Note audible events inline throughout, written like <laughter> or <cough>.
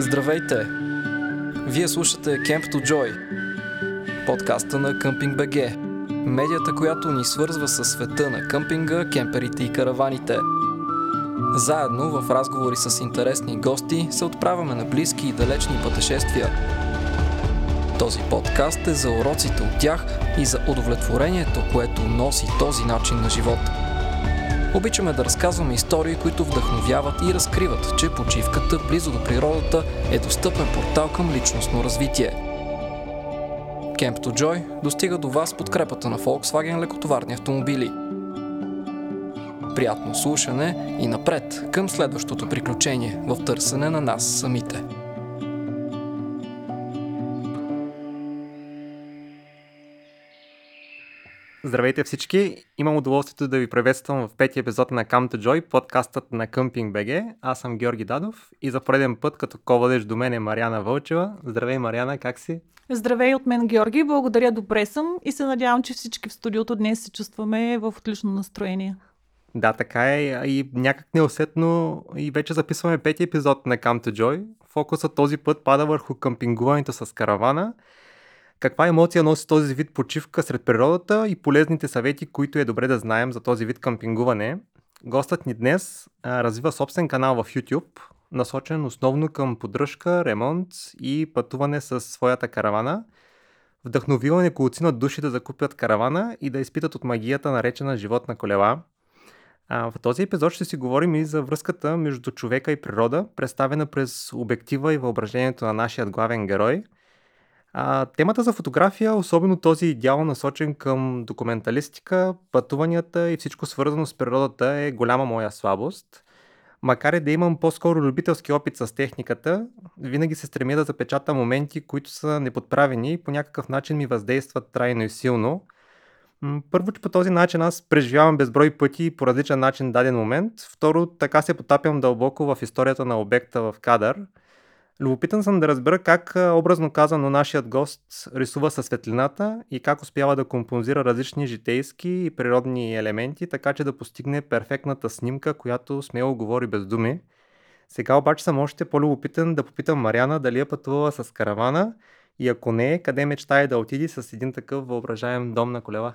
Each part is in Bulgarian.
Здравейте! Вие слушате Camp to Joy, подкаста на Къмпинг БГ, медията, която ни свързва с света на къмпинга, кемперите и караваните. Заедно в разговори с интересни гости се отправяме на близки и далечни пътешествия. Този подкаст е за уроците от тях и за удовлетворението, което носи този начин на живот – Обичаме да разказваме истории, които вдъхновяват и разкриват, че почивката близо до природата е достъпен портал към личностно развитие. Camp to Joy достига до вас подкрепата на Volkswagen лекотоварни автомобили. Приятно слушане и напред към следващото приключение в търсене на нас самите. Здравейте всички! Имам удоволствието да ви приветствам в петия епизод на Come to Joy, подкастът на Къмпинг БГ. Аз съм Георги Дадов и за пореден път като ковадеш до мен е Мариана Вълчева. Здравей, Мариана, как си? Здравей от мен, Георги. Благодаря, добре съм и се надявам, че всички в студиото днес се чувстваме в отлично настроение. Да, така е и някак неусетно и вече записваме петия епизод на Come to Joy. Фокусът този път пада върху къмпингуването с каравана – каква емоция носи този вид почивка сред природата и полезните съвети, които е добре да знаем за този вид къмпингуване? Гостът ни днес а, развива собствен канал в YouTube, насочен основно към поддръжка, ремонт и пътуване с своята каравана. Вдъхновила неколци на души да закупят каравана и да изпитат от магията наречена живот на колела. А, в този епизод ще си говорим и за връзката между човека и природа, представена през обектива и въображението на нашия главен герой – а, темата за фотография, особено този идеал насочен към документалистика, пътуванията и всичко свързано с природата е голяма моя слабост. Макар и да имам по-скоро любителски опит с техниката, винаги се стремя да запечата моменти, които са неподправени и по някакъв начин ми въздействат трайно и силно. Първо, че по този начин аз преживявам безброй пъти по различен начин даден момент. Второ, така се потапям дълбоко в историята на обекта в кадър – Любопитен съм да разбера как, образно казано, нашият гост рисува със светлината и как успява да композира различни житейски и природни елементи, така че да постигне перфектната снимка, която смело говори без думи. Сега обаче съм още по-любопитен да попитам Мариана дали е пътувала с каравана и ако не, къде мечтае да отиди с един такъв въображаем дом на колела?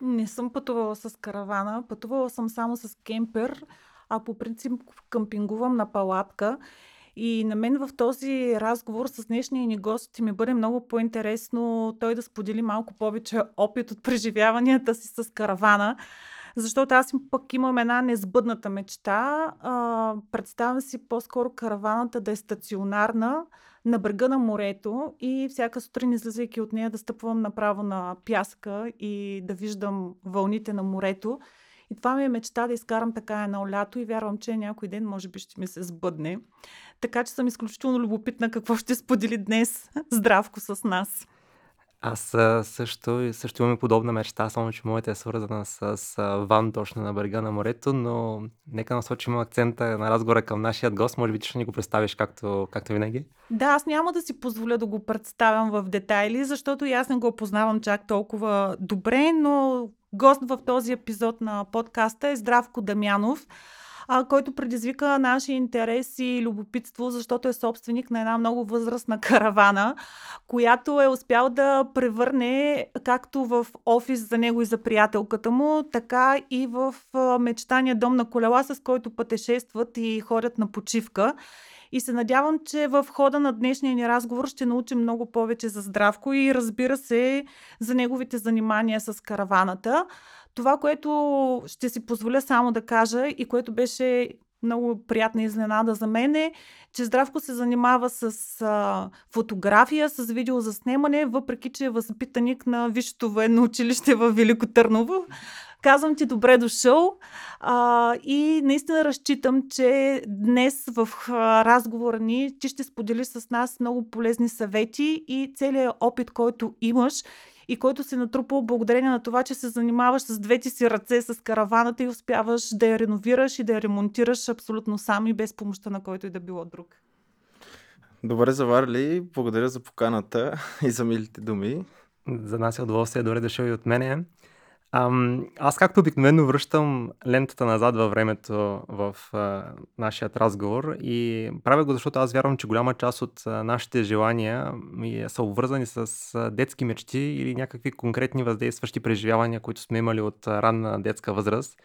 Не съм пътувала с каравана, пътувала съм само с кемпер, а по принцип къмпингувам на палатка и на мен в този разговор с днешния ни гост ще ми бъде много по-интересно той да сподели малко повече опит от преживяванията си с каравана, защото аз пък имам една незбъдната мечта. А, представям си по-скоро караваната да е стационарна на брега на морето и всяка сутрин, излизайки от нея, да стъпвам направо на пяска и да виждам вълните на морето. И това ми е мечта да изкарам така едно лято и вярвам, че някой ден може би ще ми се сбъдне. Така че съм изключително любопитна какво ще сподели днес <laughs> Здравко с нас. Аз също, също имаме подобна мечта, само че моята е свързана с, с ван точно на брега на морето, но нека насочим акцента на разговора към нашия гост. Може би ще ни го представиш както, както винаги. Да, аз няма да си позволя да го представям в детайли, защото и аз не го познавам чак толкова добре, но гост в този епизод на подкаста е Здравко Дамянов а, който предизвика нашия интерес и любопитство, защото е собственик на една много възрастна <laughs> каравана, която е успял да превърне както в офис за него и за приятелката му, така и в мечтания дом на колела, с който пътешестват и ходят на почивка. И се надявам, че в хода на днешния ни разговор ще научим много повече за Здравко и разбира се за неговите занимания с караваната. Това, което ще си позволя само да кажа и което беше много приятна изненада за мен е, че Здравко се занимава с а, фотография, с видеозаснемане, въпреки че е възпитаник на Висшето военно училище в Велико Търново. Казвам ти добре дошъл а, и наистина разчитам, че днес в разговора ни ти ще сподели с нас много полезни съвети и целият опит, който имаш и който се натрупал благодарение на това, че се занимаваш с двете си ръце с караваната и успяваш да я реновираш и да я ремонтираш абсолютно сам и без помощта на който и да било друг. Добре заварли, благодаря за поканата <laughs> и за милите думи. За нас е удоволствие, добре дошъл и от мене. Ам, аз както обикновено връщам лентата назад във времето в а, нашият разговор и правя го, защото аз вярвам, че голяма част от а, нашите желания ми са обвързани с а, детски мечти или някакви конкретни въздействащи преживявания, които сме имали от а, ранна детска възраст.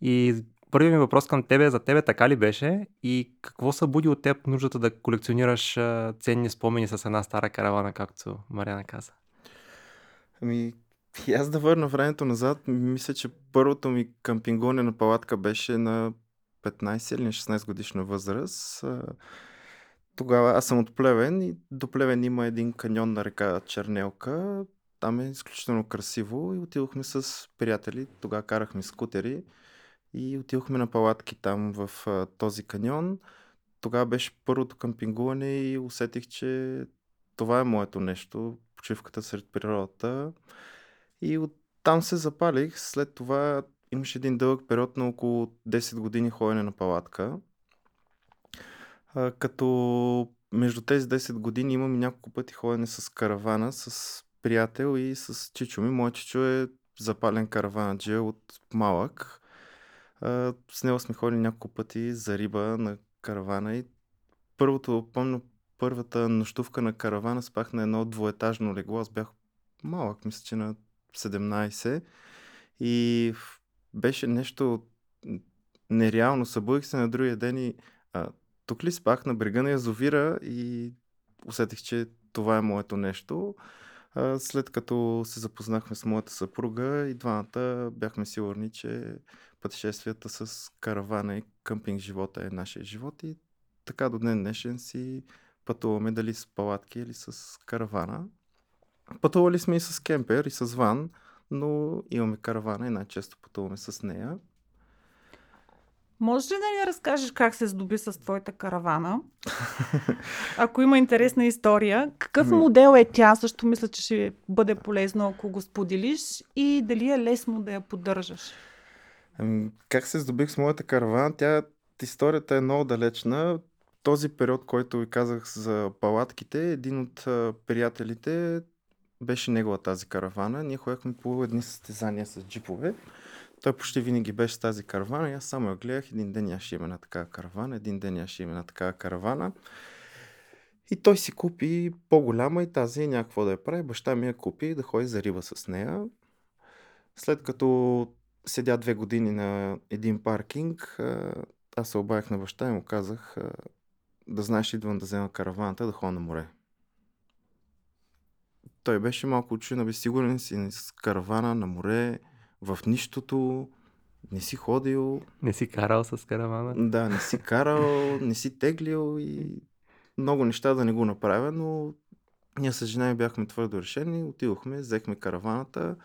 И първият ми въпрос към тебе е за тебе така ли беше и какво събуди от теб нуждата да колекционираш а, ценни спомени с една стара каравана, както Мариана каза? Ами, и аз да върна времето назад, мисля, че първото ми къмпингуване на палатка беше на 15 или на 16 годишна възраст. Тогава аз съм от Плевен и до Плевен има един каньон на река Чернелка. Там е изключително красиво и отидохме с приятели. Тогава карахме скутери и отидохме на палатки там в този каньон. Тогава беше първото къмпингуване и усетих, че това е моето нещо. Почивката сред природата. И оттам се запалих. След това имаше един дълъг период на около 10 години ходене на палатка. Като между тези 10 години имам няколко пъти ходене с каравана, с приятел и с чичо ми. Моят чичо е запален караванаджия от малък. С него сме ходили няколко пъти за риба на каравана и първото, помня, първата нощувка на каравана спах на едно двоетажно легло. Аз бях малък, мисля, че на 17. И беше нещо нереално. Събудих се на другия ден и а, тук ли спах на брега на язовира и усетих, че това е моето нещо. А, след като се запознахме с моята съпруга и двамата бяхме сигурни, че пътешествията с каравана и къмпинг живота е нашия живот и така до ден днешен си пътуваме дали с палатки или с каравана. Пътували сме и с кемпер и с ван, но имаме каравана и най-често пътуваме с нея. Може ли да ни разкажеш как се здоби с твоята каравана? <laughs> Ако има интересна история, какъв Ами- модел е тя? Също мисля, че ще бъде полезно, ако го споделиш и дали е лесно да я поддържаш. Ами, как се здобих с моята каравана? Тя, историята е много далечна. Този период, който ви казах за палатките, един от приятелите беше негова тази каравана. Ние ходехме по едни състезания с джипове. Той почти винаги беше с тази каравана и аз само я гледах. Един ден аз ще имам една такава каравана, един ден аз ще имам една такава каравана. И той си купи по-голяма и тази някакво да я прави. Баща ми я купи да ходи за риба с нея. След като седя две години на един паркинг, аз се обадих на баща и му казах да знаеш, идвам да взема караваната да ходя на море. Той беше малко учен, бе сигурен си с каравана на море, в нищото, не си ходил, Не си карал с каравана? да, не си карал, не си теглил и много неща да не го направя, но ние с жена бяхме твърдо решени, отидохме, взехме караваната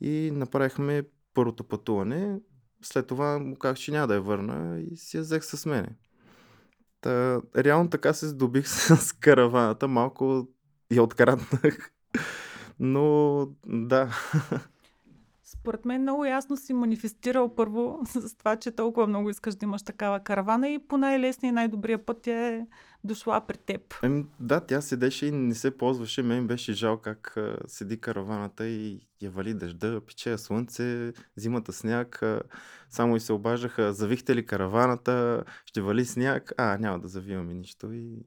и направихме първото пътуване. След това му казах, че няма да я върна и си я взех с мене. Та, реално така се здобих <laughs> с караваната, малко я откраднах. Но да, Според мен много ясно си манифестирал първо <laughs> с това, че толкова много искаш да имаш такава каравана и по най-лесния и най-добрия път тя е дошла при теб. Еми, да, тя седеше и не се ползваше. Мен беше жал как а, седи караваната и я вали дъжда, пече слънце, зимата сняг. А, само и се обаждаха, завихте ли караваната, ще вали сняг. А, няма да завиваме нищо. И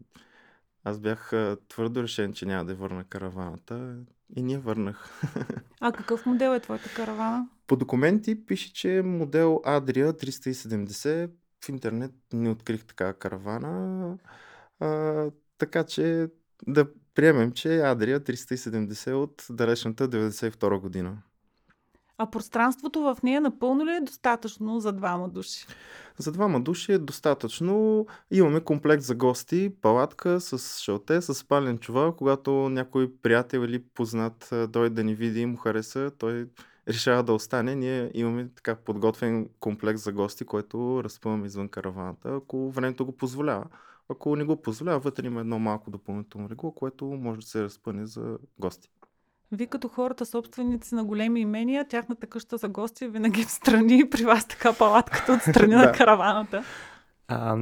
аз бях твърдо решен, че няма да върна караваната. И ние върнах. <laughs> А какъв модел е твоята каравана? По документи пише, че модел Adria 370. В интернет не открих такава каравана. А, така че да приемем, че Adria 370 от далечната 92 година. А пространството в нея напълно ли е достатъчно за двама души? За двама души е достатъчно. Имаме комплект за гости, палатка с шалте, с спален чувал. Когато някой приятел или познат дойде да ни види и му хареса, той решава да остане. Ние имаме така подготвен комплект за гости, който разпъваме извън караваната, ако времето го позволява. Ако не го позволява, вътре има едно малко допълнително легло, което може да се разпъне за гости. Вие като хората собственици на големи имения, тяхната къща за гости е винаги в страни, при вас така палатката от страни <laughs> на караваната. А,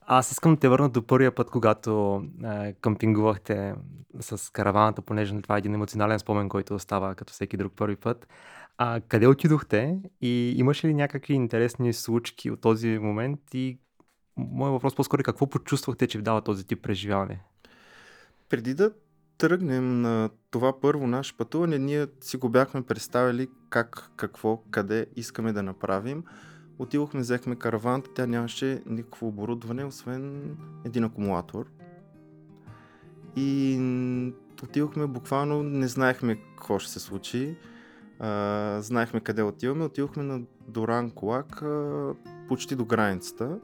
аз искам да те върна до първия път, когато а, къмпингувахте с караваната, понеже това е един емоционален спомен, който остава като всеки друг първи път. А къде отидохте и имаше ли някакви интересни случки от този момент и моят въпрос по-скоро е какво почувствахте, че ви дава този тип преживяване? Преди да тръгнем на това първо наше пътуване, ние си го бяхме представили как, какво, къде искаме да направим. Отидохме, взехме караваната, тя нямаше никакво оборудване, освен един акумулатор. И отидохме буквално, не знаехме какво ще се случи. А, знаехме къде отиваме. Отидохме на Доран Колак, а, почти до границата.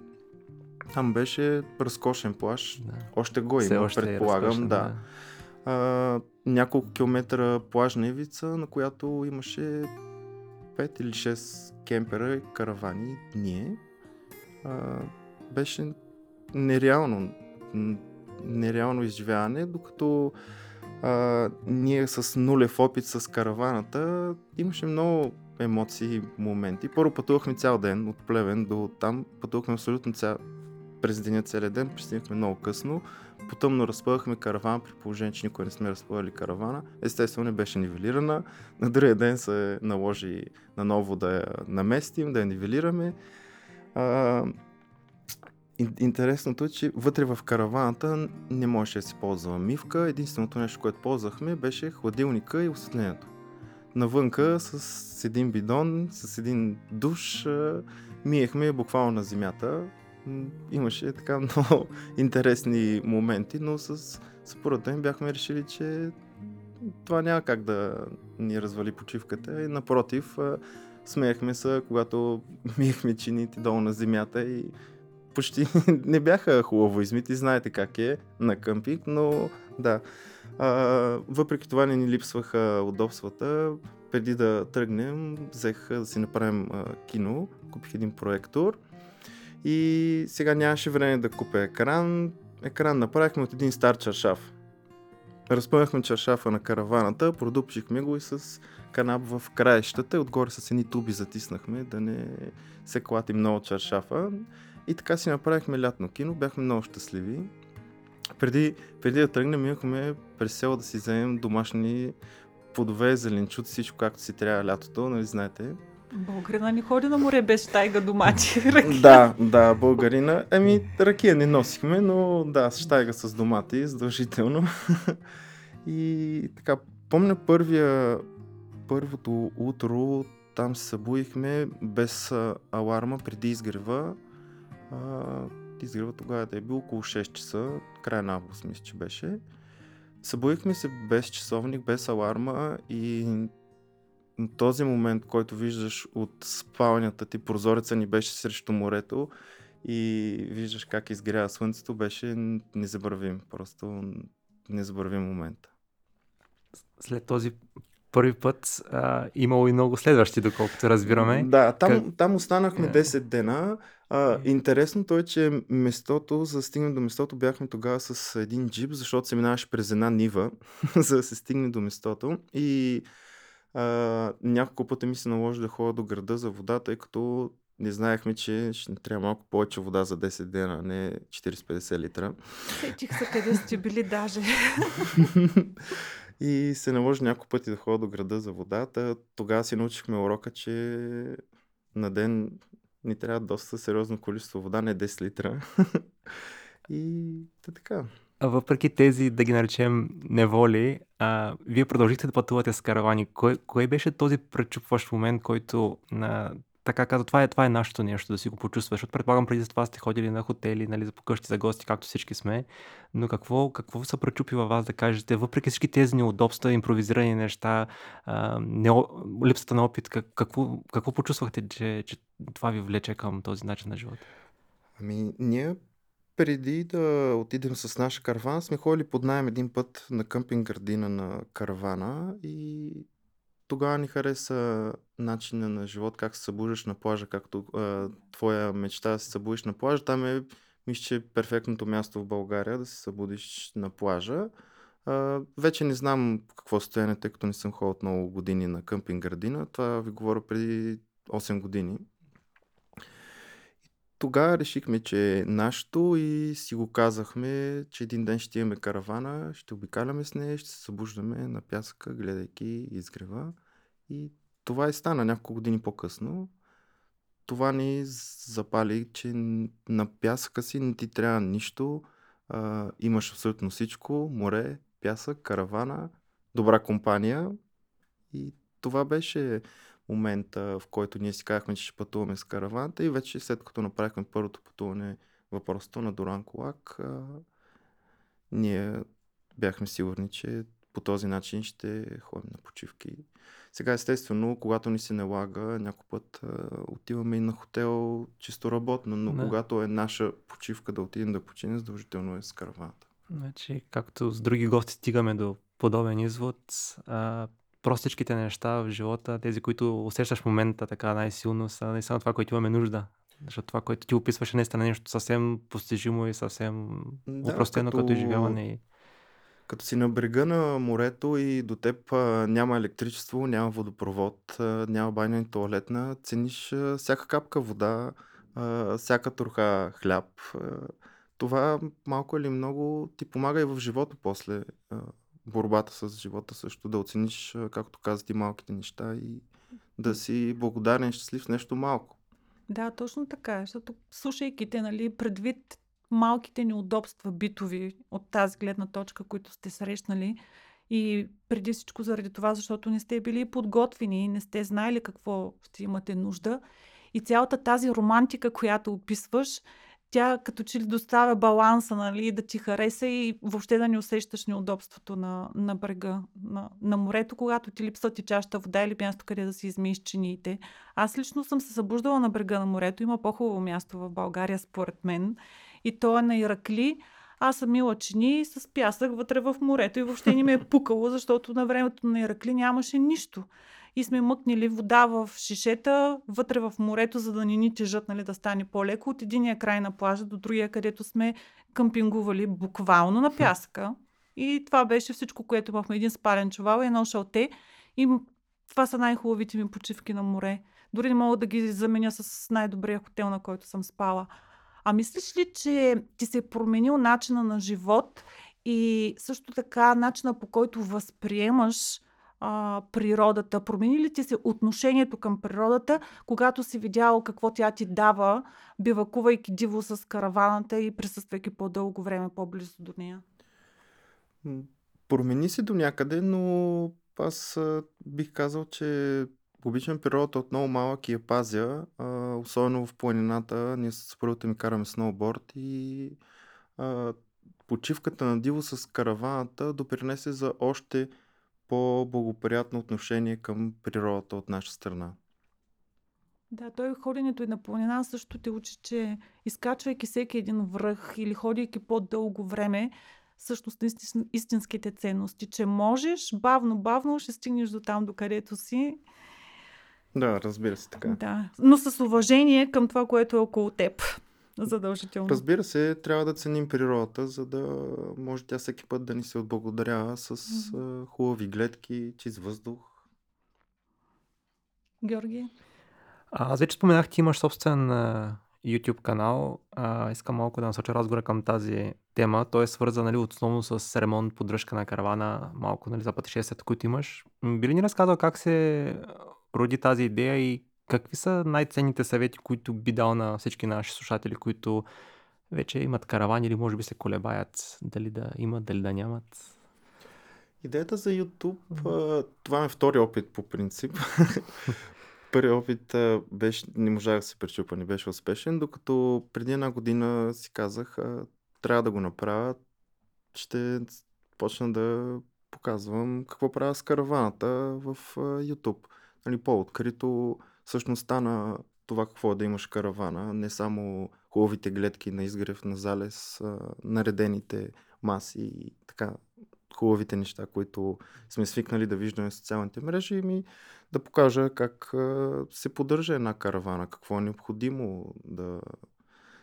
Там беше разкошен плаш. Да. Още го Все има, е предполагам. разкошен, да. А, няколко километра плажна ивица, на която имаше 5 или 6 кемпера и каравани. Ние. А, беше нереално. Нереално изживяване, докато а, ние с нулев опит с караваната имаше много емоции и моменти. Първо пътувахме цял ден от Плевен до там. Пътувахме абсолютно цял, през деня целият ден. Пристигнахме много късно. Потъмно разпъвахме караван, при положение, че никой не сме разпъвали каравана. Естествено не беше нивелирана. На другия ден се наложи наново да я наместим, да я нивелираме. А, ин- интересното е, че вътре в караваната не можеше да се ползва мивка. Единственото нещо, което ползвахме, беше хладилника и осветлението. Навънка с един бидон, с един душ, миехме буквално на земята. Имаше така <laughs> много интересни моменти, но с съпругата ми бяхме решили, че това няма как да ни развали почивката. И напротив, а, смеехме се, когато <laughs> миехме чините долу на земята и почти <laughs> не бяха хубаво измити. Знаете как е на къмпинг, но да. А, въпреки това не ни липсваха удобствата. Преди да тръгнем, взех да си направим а, кино. Купих един проектор. И сега нямаше време да купя екран. Екран направихме от един стар чаршаф. Разпънахме чаршафа на караваната, продупчихме го и с канап в краищата отгоре с едни туби затиснахме, да не се клати много чаршафа. И така си направихме лятно кино, бяхме много щастливи. Преди, преди да тръгнем, имахме през село да си вземем домашни плодове, зеленчуци, всичко както си трябва лятото, нали знаете. Българина не ходи на море без тайга домати. <laughs> ракия. Да, да, българина. Еми, ракия не носихме, но да, с щайга с домати, задължително. <laughs> И така, помня първия, първото утро, там се събудихме без а, аларма преди изгрева. А, изгрева тогава да е бил около 6 часа, края на август мисля, че беше. Събудихме се без часовник, без аларма и този момент, който виждаш от спалнята ти, прозореца ни беше срещу морето и виждаш как изгрява слънцето, беше незабравим. Просто незабравим момент. След този първи път а, имало и много следващи, доколкото разбираме. Да, там, Как- там останахме Е. 10 дена. А, интересното е, че местото, за да стигнем до местото, бяхме тогава с един джип, защото се минаваше през една нива, <laughs> за да се стигне до местото. И а, няколко пъти ми се наложи да ходя до града за вода, тъй като не знаехме, че ще трябва малко повече вода за 10 дена, а не 40-50 литра. Сетих се къде сте били даже. <laughs> и се наложи няколко пъти да ходя до града за водата. Тогава си научихме урока, че на ден ни трябва доста сериозно количество вода, не 10 литра. <laughs> и та така. Въпреки тези, да ги наречем, неволи, а, вие продължихте да пътувате с каравани. Кой, кой беше този пречупващ момент, който на, така каза, това е, това е нашето нещо, да си го почувстваш. Защото предполагам, преди това сте ходили на хотели, нали, за покъщи за гости, както всички сме. Но какво, какво се пречупи във вас да кажете, въпреки всички тези неудобства, импровизирани неща, а, не, липсата на опит, как, какво, какво почувствахте, че, че това ви влече към този начин на живот? Ами, ние преди да отидем с наш караван, сме ходили под найем един път на къмпинг градина на каравана и тогава ни хареса начина на живот, как се събуждаш на плажа, както а, твоя мечта да се събудиш на плажа. Там е, мисля, че е перфектното място в България да се събудиш на плажа. А, вече не знам какво състояние, тъй като не съм ходил много години на къмпинг градина. Това ви говоря преди 8 години. Тогава решихме, че е нашето и си го казахме, че един ден ще имаме каравана, ще обикаляме с нея, ще се събуждаме на пясъка, гледайки изгрева. И това и стана няколко години по-късно. Това ни запали, че на пясъка си не ти трябва нищо. А, имаш абсолютно всичко. Море, пясък, каравана, добра компания. И това беше момента, в който ние си казахме, че ще пътуваме с караваната и вече след като направихме първото пътуване въпросто на Доран Колак, а, ние бяхме сигурни, че по този начин ще ходим на почивки. Сега, естествено, когато ни се налага, някой път а, отиваме и на хотел чисто работно, но Да. когато е наша почивка да отидем да починем, задължително е с караваната. Значи, както с други гости стигаме до подобен извод, а, простичките неща в живота, тези, които усещаш в момента така най-силно, са наистина това, което имаме нужда. Защото това, което ти описваше, наистина е нещо съвсем постижимо и съвсем Да, упростено като... като изживяване. Като си на брега на морето и до теб няма електричество, няма водопровод, няма баня и туалетна, цениш всяка капка вода, всяка троха хляб. Това малко или много ти помага и в живота после. Борбата с живота също, да оцениш, както каза ти, малките неща и да си благодарен и щастлив с нещо малко. Да, точно така. Защото слушайки те, нали, предвид малките неудобства битови от тази гледна точка, които сте срещнали и преди всичко заради това, защото не сте били подготвени, не сте знаели какво ще имате нужда и цялата тази романтика, която описваш, тя като че ли доставя баланса, нали, да ти хареса и въобще да не усещаш неудобството на, на брега, на, на морето, когато ти липсва ти чашата вода или място, къде да си измиеш чиниите. Аз лично съм се събуждала на брега на морето. Има по-хубаво място в България, според мен. И то е на Иракли. Аз съм мила чини с пясък вътре в морето и въобще не ме е пукало, защото на времето на Иракли нямаше нищо. И сме мъкнили вода в шишета, вътре в морето, за да не ни тежат, нали, да стане по-леко, от единия край на плажа до другия, където сме къмпингували буквално на пясъка. И това беше всичко, което имахме. Един спален чувал и едно шалте. И това са най-хубавите ми почивки на море. Дори не мога да ги заменя с най-добрия хотел, на който съм спала. А мислиш ли, че ти се е променил начина на живот и също така начина по който възприемаш а, природата? Промени ли ти се отношението към природата, когато си видял какво тя ти дава, бивакувайки диво с караваната и присъствайки по-дълго време по-близо до нея? Промени се до някъде, но аз бих казал, че обичам природата от много малък и я пазя, а, особено в планината. Ние с съпругата ми караме сноуборд и а, почивката на диво с караваната допринесе за още по-благоприятно отношение към природата от наша страна. Да, той ходенето и на планина също те учи, че изкачвайки всеки един връх или ходейки по-дълго време, всъщност истинските ценности, че можеш, бавно-бавно ще стигнеш до там, до където си. Да, разбира се така. Да, но с уважение към това, което е около теб. Задължително. Разбира се, трябва да ценим природата, за да може тя всеки път да ни се отблагодарява с mm-hmm. хубави гледки, чист въздух. Георги? А, аз вече споменах, ти имаш собствен а, YouTube канал. А, искам малко да насоча разговора към тази тема. Той е свързан нали, основно с ремонт, поддръжка на каравана, малко нали, за пътешествията, които имаш. Би ли ни разказал как се роди тази идея и какви са най-ценните съвети, които би дал на всички наши слушатели, които вече имат каравани или може би се колебаят дали да имат, дали да нямат? Идеята за YouTube, това е втори опит по принцип. <laughs> Първи опит беше, не можах да се пречупа, не беше успешен, докато преди една година си казах, трябва да го направя, ще почна да показвам какво правя с караваната в YouTube. Нали, по-открито всъщност стана това какво е да имаш каравана, не само хубавите гледки на изгрев, на залез, наредените маси и така хубавите неща, които сме свикнали да виждаме в социалните мрежи, ми да покажа как се поддържа една каравана, какво е необходимо да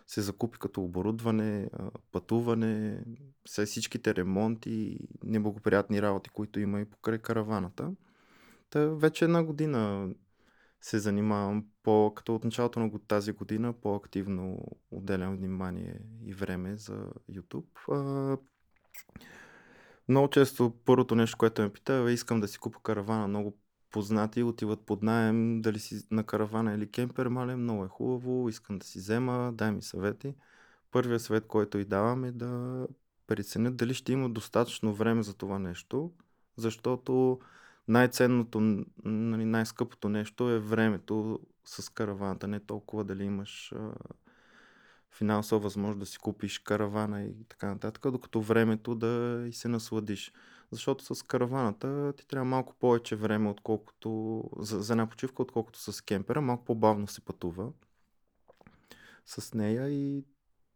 се закупи като оборудване, пътуване, всичките ремонти, неблагоприятни работи, които има и покрай караваната. Та вече една година се занимавам по, като от началото на тази година по-активно отделям внимание и време за YouTube. Много често първото нещо, което ме пита е искам да си купа каравана много познати отиват под найем, дали си на каравана или кемпер, мале, много е хубаво, искам да си взема, дай ми съвети. Първият съвет, който и давам е да преценят дали ще има достатъчно време за това нещо, защото най-ценното, нали, най-скъпото нещо е времето с караваната, не толкова дали имаш а, финансова възможност да си купиш каравана и така нататък, докато времето да и се насладиш. Защото с караваната ти трябва малко повече време, отколкото за, за една почивка, отколкото с кемпера. Малко по-бавно се пътува с нея и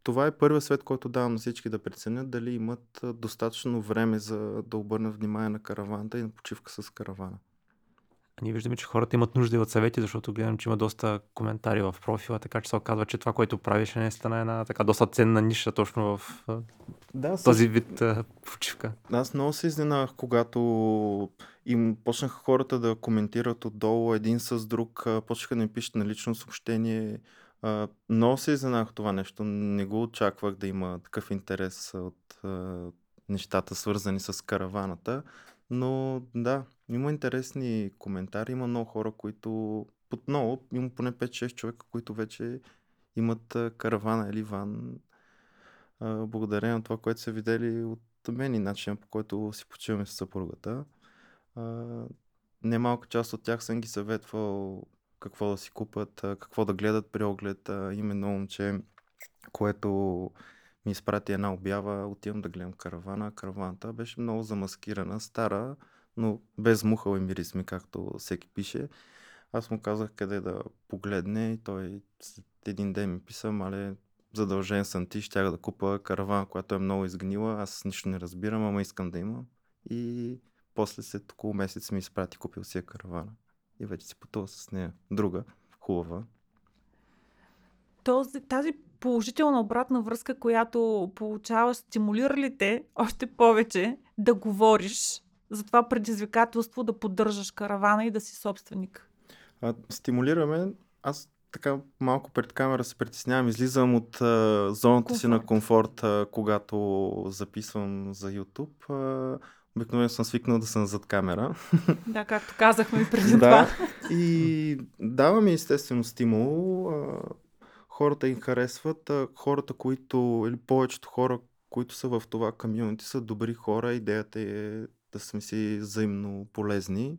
това е първият свет, който давам на всички да преценят дали имат достатъчно време за да обърнат внимание на караваната и на почивка с каравана. Ние виждаме, че хората имат нужда и от съвети, защото гледам, че има доста коментари в профила, така че се оказва, че това, което правиш, е наистина една така доста ценна ниша точно в да, този вид а, почивка. Аз много се изненадах, когато им почнаха хората да коментират отдолу един с друг, почнаха да ми пишат на лично съобщение. А, много се изненадах това нещо. Не го очаквах да има такъв интерес от а, нещата, свързани с караваната. Но да, има интересни коментари, има много хора, които под много, има поне 5-6 човека, които вече имат каравана или ван благодарение на това, което са видели от мен и начина по който си почиваме с съпругата. Немалка част от тях съм ги съветвал какво да си купат, какво да гледат при оглед. Именно момче, което ми изпрати една обява, отивам да гледам каравана. Караваната беше много замаскирана, стара, но без мухъл и миризми, както всеки пише. Аз му казах къде да погледне и той един ден ми писа, мале, задължен съм ти, щях да купа каравана, която е много изгнила, аз нищо не разбирам, ама искам да имам. И после след около месец ми изпрати, купил си я каравана. И вече си пътува с нея. Друга, хубава. Този, тази положителна обратна връзка, която получаваш, стимулира ли те още повече да говориш за това предизвикателство да поддържаш каравана и да си собственик? А, стимулираме. Аз така малко пред камера се притеснявам. Излизам от а, зоната комфорт. си на комфорт, а, когато записвам за YouTube. А, обикновено съм свикнал да съм зад камера. <laughs> Да, както казахме и преди това. И дава ми естествено стимул. Хората им харесват. Хората, които, или повечето хора, които са в това комьюнити, са добри хора. Идеята е да сме си взаимно полезни.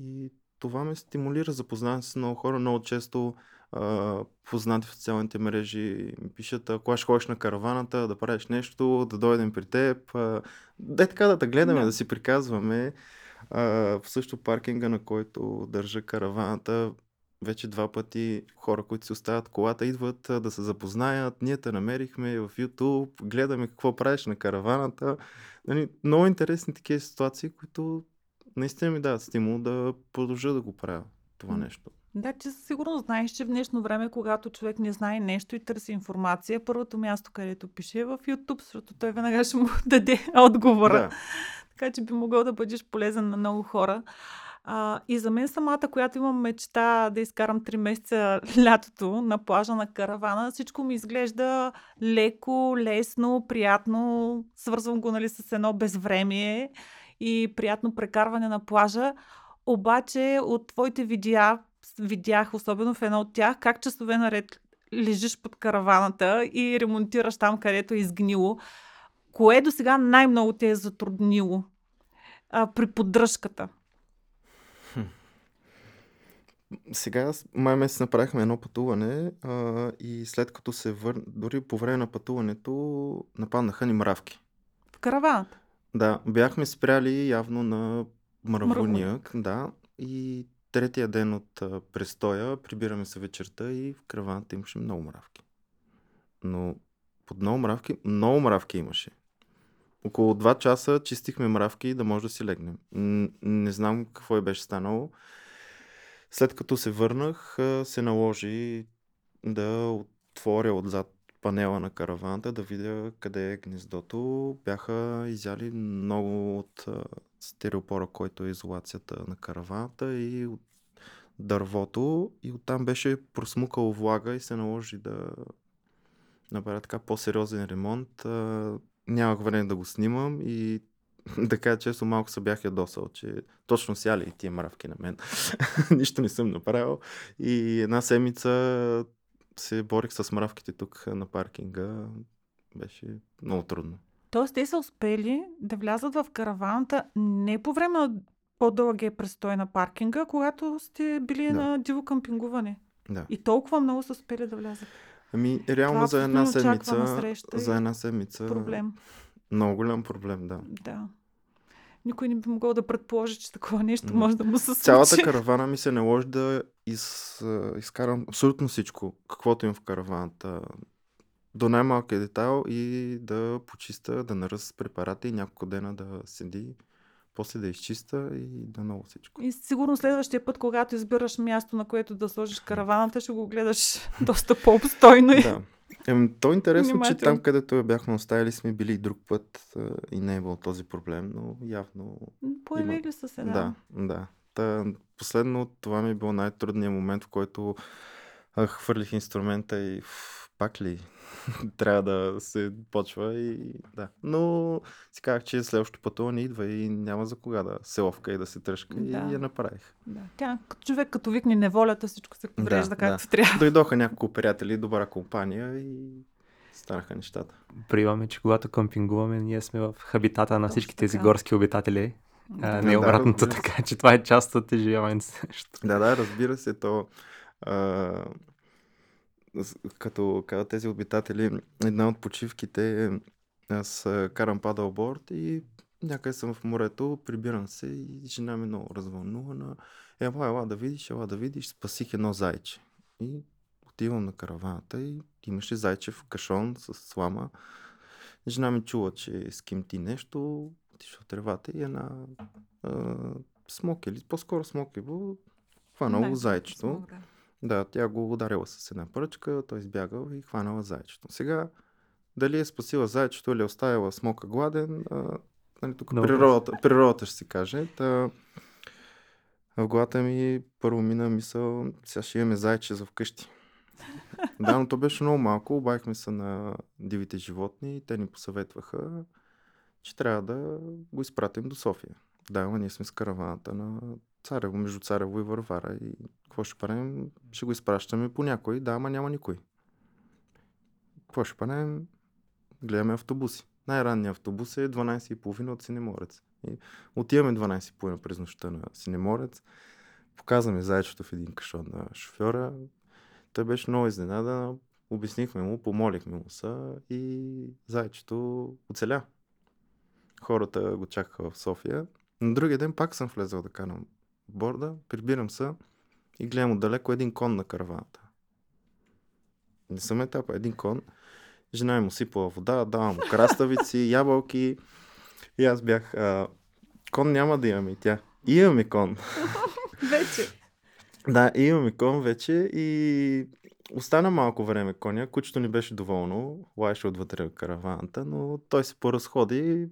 И това ме стимулира. Запознавам се с много хора. Много често познати в социалните мрежи ми пишат, ако ще ходиш на караваната, да правиш нещо, да дойдем при теб. А, да така да те гледаме, да, да си приказваме. А, в също паркинга, на който държа караваната, вече два пъти хора, които си оставят колата, идват да се запознаят. Ние те намерихме в YouTube, гледаме какво правиш на караваната. Нали, много интересни такива ситуации, които наистина ми дават стимул да продължа да го правя това нещо. Да, че сигурно знаеш, че в днешно време, когато човек не знае нещо и търси информация, първото място, където пише е в YouTube, защото той веднага ще му <laughs> даде отговора. Да. така че би могъл да бъдеш полезен на много хора. А, и за мен самата, която имам мечта да изкарам 3 месеца <laughs> лятото на плажа на каравана, всичко ми изглежда леко, лесно, приятно. Свързвам го нали, с едно безвремие и приятно прекарване на плажа. Обаче от твоите видеа видях, особено в едно от тях, как часове наред лежиш под караваната и ремонтираш там, където е изгнило. Кое до сега най-много те е затруднило а, при поддръжката? Сега, май месец направихме едно пътуване а, и след като се върна, дори по време на пътуването, нападнаха ни мравки. В караваната? Да, бяхме спряли явно на мравоняк, да, и третия ден от престоя прибираме се вечерта и в караваната имаше много мравки. Но под много мравки, много мравки имаше. Около 2 часа чистихме мравки да може да си легнем. Не знам какво е беше станало. След като се върнах, се наложи да отворя отзад панела на караваната, да видя къде е гнездото. Бяха изяли много от стереопора, който е изолацията на караваната и от дървото. И оттам беше просмукало влага и се наложи да направя така по-сериозен ремонт. Нямах време да го снимам и <laughs> да кажа често, малко се бях ядосал, че точно сяли и тия мравки на мен. <laughs> Нищо не съм направил. И една седмица се борих с мравките тук на паркинга. Беше много трудно. Тоест, те са успели да влязат в караваната не по време на по-дългия престой на паркинга, когато сте били Да. на диво къмпингуване. Да. И толкова много са успели да влязат. Ами, реално Това за една седмица. За една седмица. Проблем. Много голям проблем, да. Да. Никой не би могъл да предположи, че такова нещо М. може да му се случи. Цялата каравана ми се наложи да из, изкарам абсолютно всичко, каквото им в караваната. До най-малкия детайл и да почиста, да наръс препарати и няколко дена да седи, после да изчиста и да ново всичко. И сигурно следващия път, когато избираш място, на което да сложиш караваната, ще го гледаш <laughs> доста по-обстойно. Да. Ем, то е интересно, че там, където я бяхме оставили, сме били и друг път и не е имал този проблем, но явно Появили са се, да. Да, да. Та, последно това ми е било най-трудният момент, в който хвърлих инструмента и ф, пак ли <laughs> трябва да се почва и да. Но си казах, че следващото пътуване идва и няма за кога да се ловка и да се тръжка Да. и я направих. да. Тя, човек, като викне неволята, всичко се подрежда Да, както да. трябва. Дойдоха няколко приятели, добра компания и станаха нещата. Приемаме, че когато къмпингуваме, ние сме в хабитата на Точно всички тези така. горски обитатели. А, не Да, обратното, се. така че това е част от изживяването също. Да, да, разбира се, то а, като казват тези обитатели, една от почивките, е, аз карам падълборд и някъде съм в морето, прибирам се и жена ми е много развълнувана. Ела, ела да видиш, ела да видиш, спасих едно зайче. И отивам на караваната и имаше зайче в кашон с слама. Жена ми чула, че скимти нещо, отишла в тревата и една а, смок или по-скоро смокево хванало Да, зайчето. смог, да. Да, тя го ударила с една пръчка, той избягал и хванала зайчето. Сега, дали е спасила зайчето или е оставила смока гладен, а, нали, тук Много природата, природата ще си каже. Та, в главата ми първо мина мисъл, сега ще имаме зайче за вкъщи. Да, но то беше много малко. Обадихме се на дивите животни и те ни посъветваха, че трябва да го изпратим до София. Да, ама ние сме с караваната на Царево, между Царево и Варвара. И какво ще правим? Ще го изпращаме по някой. Да, ама няма никой. Какво ще правим? Гледаме автобуси. Най-ранният автобус е 12.30 от Синеморец. И отиваме 12.30 през нощта на Синеморец. Показваме зайчето в един кашон на шофьора. Той беше много изненадан. Обяснихме му, помолихме му са и зайчето оцеля. Хората го чакаха в София. На другия ден пак съм влезъл да карам борда, прибирам се и гледам отдалеко един кон на караваната. Не съм етапа, един кон. Жена му сипала вода, дава му краставици, <laughs> ябълки. И аз бях, а, кон няма да имаме и тя. Имаме кон. <laughs> Вече. Да, имаме кон вече и остана малко време коня. Кучето ни беше доволно, лаеше отвътре караваната, но той се поразходи,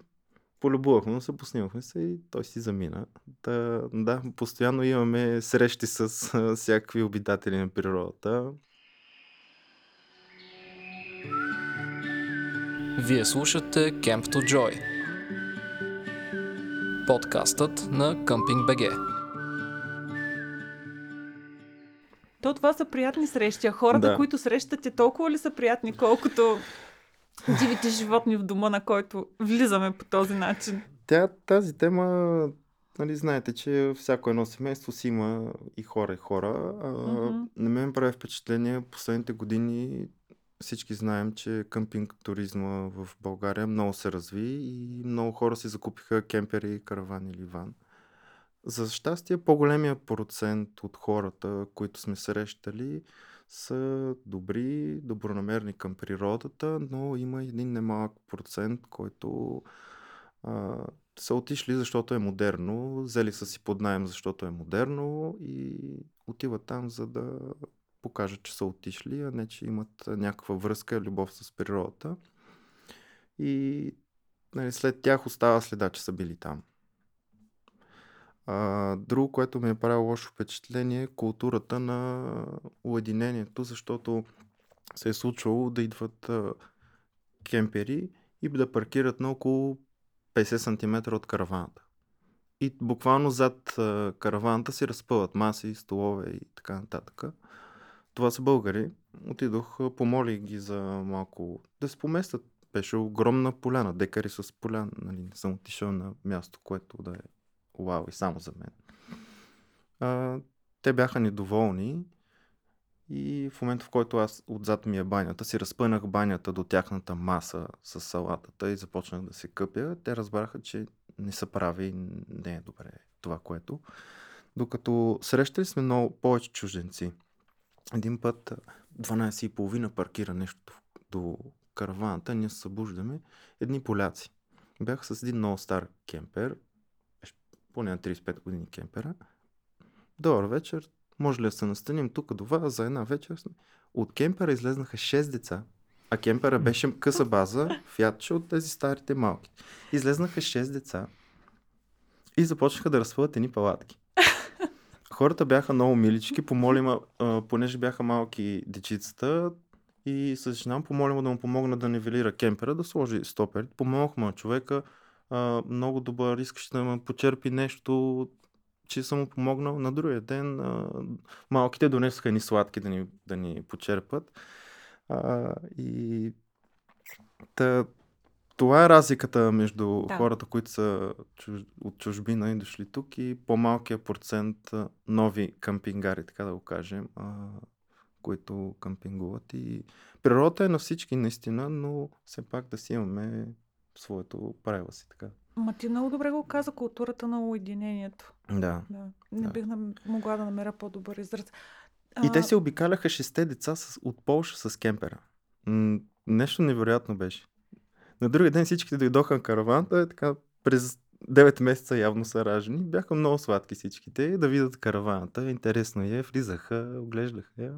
полюбувахме се, поснимахме се и той си замина. Да, да постоянно имаме срещи с всякакви обитатели на природата. Вие слушате Camp to Joy. Подкастът на Camping BG. То това са приятни срещи, а хората, Да. които срещате, толкова ли са приятни, колкото дивите животни в дома, на който влизаме по този начин? Тя, тази тема, нали, знаете, че всяко едно семейство си има и хора, и хора. А, Мгм. На мен прави впечатление последните години всички знаем, че къмпинг туризма в България много се разви и много хора си закупиха кемпери, караван или ван. За щастие, по-големия процент от хората, които сме срещали, са добри, добронамерни към природата, но има един немалък процент, който а, са отишли, защото е модерно, взели са си под найем, защото е модерно и отиват там, за да покажат, че са отишли, а не, че имат някаква връзка, любов с природата. И нали, след тях остава следа, че са били там. А, друго, което ми е правило лошо впечатление е културата на уединението, защото се е случвало да идват а, кемпери и да паркират на около 50 см от караваната. И буквално зад а, караваната си разпъват маси, столове и така нататък. Това са българи. Отидох, помолих ги за малко да се поместят. Беше огромна поляна, декари с поляна. Нали, не съм отишъл на място, което да е вау и само за мен. А, те бяха недоволни и в момента, в който аз отзад ми е банята, си разпънах банята до тяхната маса с салатата и започнах да се къпя, те разбраха, че не са прави не е добре това, което. Докато срещали сме много повече чужденци. Един път 12.30 паркира нещо до караваната, ние се събуждаме. Едни поляци. Бях с един много стар кемпер, поне на 35 години кемпера. Добър вечер, може ли да се настаним тук до вас за една вечер? От кемпера излезнаха 6 деца, а кемпера беше къса база, фиатче от тези старите малки. Излезнаха 6 деца и започнаха да разпъват едни палатки. Хората бяха много милички, помолима, понеже бяха малки дечицата и с жена помолима да му помогна да нивелира кемпера, да сложи стопер. Помогнахме на човека, а, много добър, искаше да ме почерпи нещо, че съм му помогнал. На другия ден а, малките донесоха ни сладки да ни, да ни почерпат. А, и та, това е разликата между Да. хората, които са чуж... от чужбина и дошли тук и по-малкия процент нови кампингари, така да го кажем, а, които кампингуват. И природата е на всички наистина, но все пак да си имаме своето правило си. Така. Ма ти много добре го каза, културата на уединението. Да. Да. Не Да. бих нам- могла да намеря по-добър израз. И А, те се обикаляха шесте деца с, от Полша с кемпера. М- нещо невероятно беше. На другия ден всичките дойдоха на караваната, е така през 9 месеца явно са ражени. Бяха много сладки всичките да видят караваната. Интересно е, влизаха, оглеждаха я.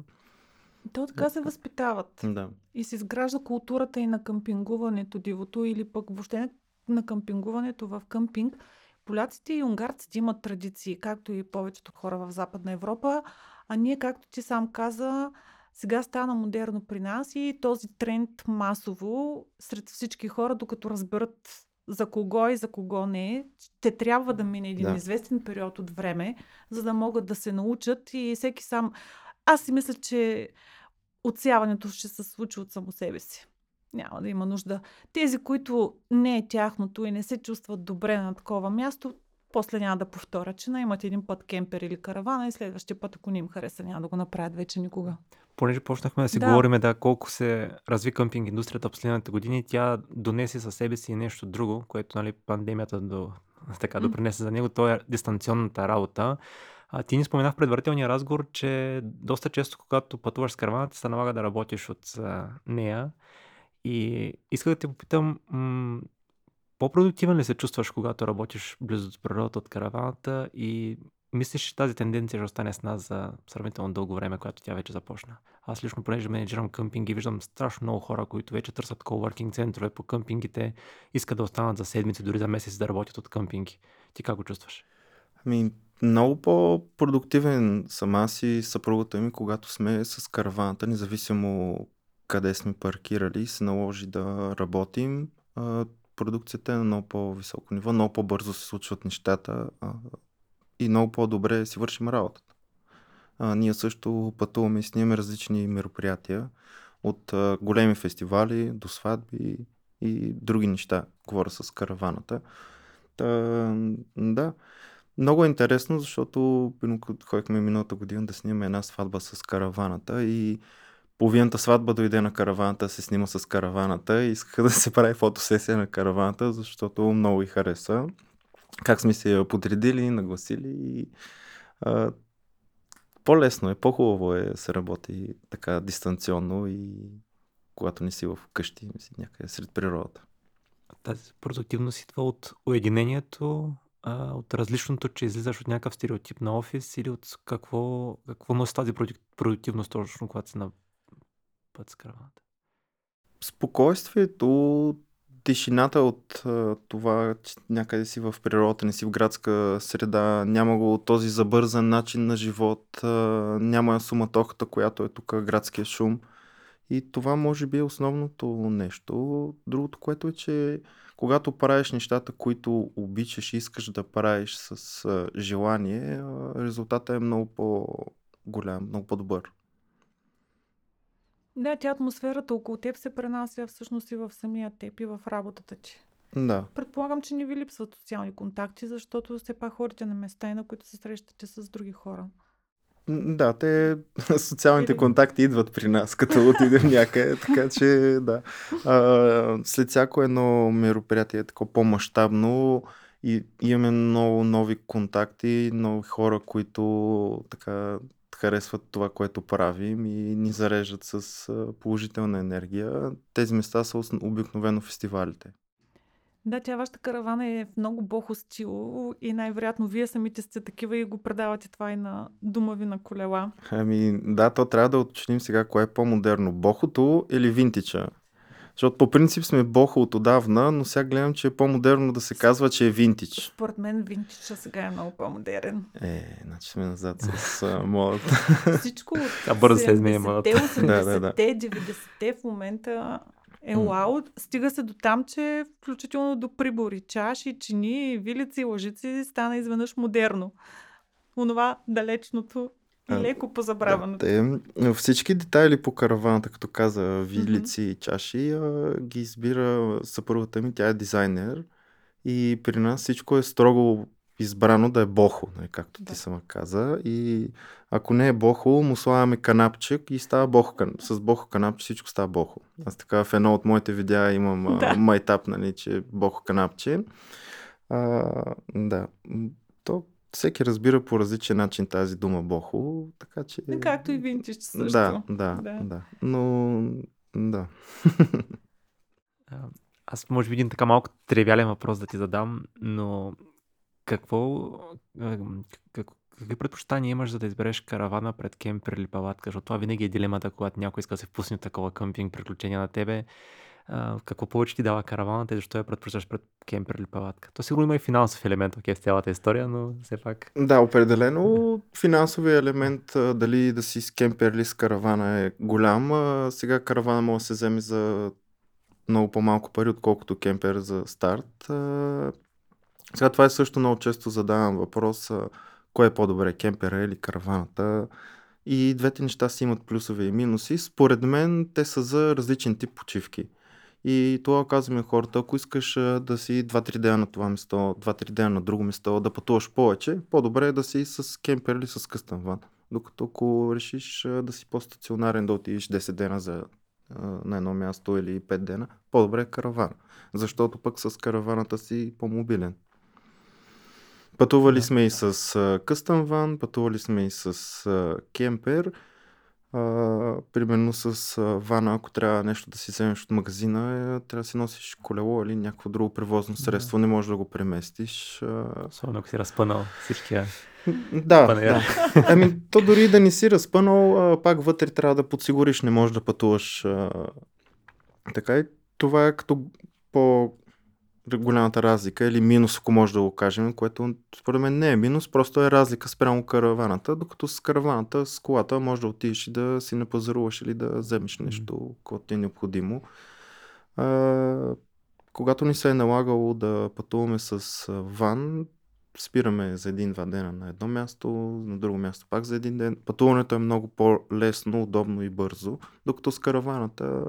То така се възпитават. Да. И се изгражда културата и на къмпингуването, дивото или пък въобще на къмпингуването в къмпинг. Поляците и унгарците имат традиции, както и повечето хора в Западна Европа. А ние, както ти сам каза, сега стана модерно при нас и този тренд масово сред всички хора, докато разберат за кого и за кого не, те трябва да мине един Да. известен период от време, за да могат да се научат и всеки сам... Аз си мисля, че отсяването ще се случи от само себе си. Няма да има нужда. Тези, които не е тяхното и не се чувстват добре на такова място, после няма да повторят, че имат един път кемпер или каравана и следващия път, ако не им хареса, няма да го направят вече никога. Понеже почнахме да си Да. говорим да, колко се разви къмпинг индустрията последните години, тя донесе със себе си нещо друго, което нали, пандемията до, <laughs> така, допринесе за него, то е дистанционната работа. А, ти ни спомена в предварителния разговор, че доста често, когато пътуваш с караваната, се налага да работиш от нея. И исках да те попитам, м- по-продуктивен ли се чувстваш, когато работиш близо до природата от караваната и мислиш, че тази тенденция ще остане с нас за сравнително дълго време, когато тя вече започна? Аз лично, понеже менеджирам къмпинги, виждам страшно много хора, които вече търсят колворкинг центрове по къмпингите, искат да останат за седмици, дори за месец да работят от къмпинги. Ти как го чувстваш? Ами, много по-продуктивен съм аз и съпругата ми, когато сме с караваната, независимо къде сме паркирали се наложи да работим. Продукцията е на много по-високо ниво, много по-бързо се случват нещата и много по-добре си вършим работата. Ние също пътуваме и снимаме различни мероприятия, от големи фестивали до сватби и други неща. Говоря с караваната. Та, да, много е интересно, защото ходихме миналата година да снимаме една сватба с караваната и половината сватба дойде на караваната, се снима с караваната и искаха да се прави фотосесия на караваната, защото много и хареса. Как сме се я подредили, нагласили и а, по-лесно е, по-хубаво е да се работи така дистанционно и когато не си в къщи, си някъде сред природата. Тази продуктивност идва от уединението, а, от различното, че излизаш от някакъв стереотип на офис или от какво, какво носи тази продук- продуктивност точно, когато си на път с караваната? Спокойствието, тишината от това, че някъде си в природата, не си в градска среда, няма го този забързан начин на живот, няма суматохата, която е тук градския шум. И това може би е основното нещо. Другото, което е, че когато правиш нещата, които обичаш и искаш да правиш с а, желание, резултатът е много по-голям, много по-добър. Да, тя атмосферата около теб се пренася всъщност и в самия теб и в работата ти. Да. Предполагам, че не ви липсват социални контакти, защото все пак ходите на места, и на които се срещате с други хора. Да, те <laughs> социалните контакти идват при нас, като отидем някъде, така че да. А, след всяко едно мероприятие, такова по-масштабно, и имаме много нови контакти, нови хора, които така харесват това, което правим и ни зареждат с положителна енергия. Тези места са обикновено фестивалите. Да, тя вашата каравана е в много бохо стил и най-вероятно вие самите сте такива и го предавате това и на дома ви на колела. Ами да, то трябва да уточним сега кое е по-модерно. Бохото или винтича? Защото по принцип сме бохо от отдавна, но сега гледам, че е по-модерно да се казва, че е винтич. Според мен винтича сега е много по-модерен. Е, значи сме назад с <laughs> а, модата. Всичко от Тя бързо се изменя 70-те, модата. 80-те, Да, да, да. 90-те в момента е вау. Стига се до там, че включително до прибори, чаши, чини, вилици, лъжици стана изведнъж модерно. Онова далечното и леко позабраваното. Да, те, всички детайли по караваната, като каза, вилици и чаши, а, ги избира съпругата ми, тя е дизайнер. И при нас всичко е строго избрано да е бохо, нали, както Да. ти сама каза. И ако не е бохо, му слагаме канапчик и става бохо. С бохо канапче всичко става бохо. Аз така в едно от моите видеа имам Да. да. майтап, нали, че е бохо канапче. А, да. То всеки разбира по различен начин тази дума бохо, така че... Както и винтич също. Да, да, Да. да, да. Но, да. <laughs> А, Аз може би един така малко тривиален въпрос да ти задам, но какво, как, какви предпочитания имаш за да избереш каравана пред кемпер или палатка? Защото това винаги е дилемата, когато някой иска да се впусне такова къмпинг приключение на тебе. Какво повече ти дава караваната и защо я предпочиташ пред кемпер или палатка? То сигурно има и финансов елемент окей, в цялата история, но все пак. Да, определено финансовия елемент, дали да си с кемпер или с каравана е голям. Сега каравана може да се вземе за много по-малко пари, отколкото кемпер за старт. Сега това е също много често задавам въпрос, кое е по-добре, кемпера или караваната. И двете неща си имат плюсове и минуси. Според мен те са за различен тип почивки. И това казваме хората, ако искаш да си 2-3 дена на това место, 2-3 дена на друго место, да пътуваш повече, по-добре е да си с кемпер или с къстън ван. Докато ако решиш да си по-стационарен, да отидеш 10 дена за, на едно място или 5 дена, по-добре е караван. Защото пък с караваната си по-мобилен. Пътували Да. сме и с а, къстън ван, пътували сме и с а, кемпер. А, примерно с а, вана, ако трябва нещо да си вземеш от магазина, е, трябва да си носиш колело или някакво друго превозно Да. средство, не можеш да го преместиш. А, Особено ако си разпънал всичкия. да, Панер. да. <laughs> Ами, то дори да не си разпънал, а, пак вътре трябва да подсигуриш, не можеш да пътуваш. А, така и това е като по голямата разлика или минус, ако може да го кажем, което според мен не е минус, просто е разлика спрямо караваната, докато с караваната, с колата може да отидеш и да си напазаруваш или да вземеш нещо, което ти е необходимо. А, когато ни се е налагало да пътуваме с ван, спираме за един-два дена на едно място, на друго място пак за един ден. Пътуването е много по-лесно, удобно и бързо, докато с караваната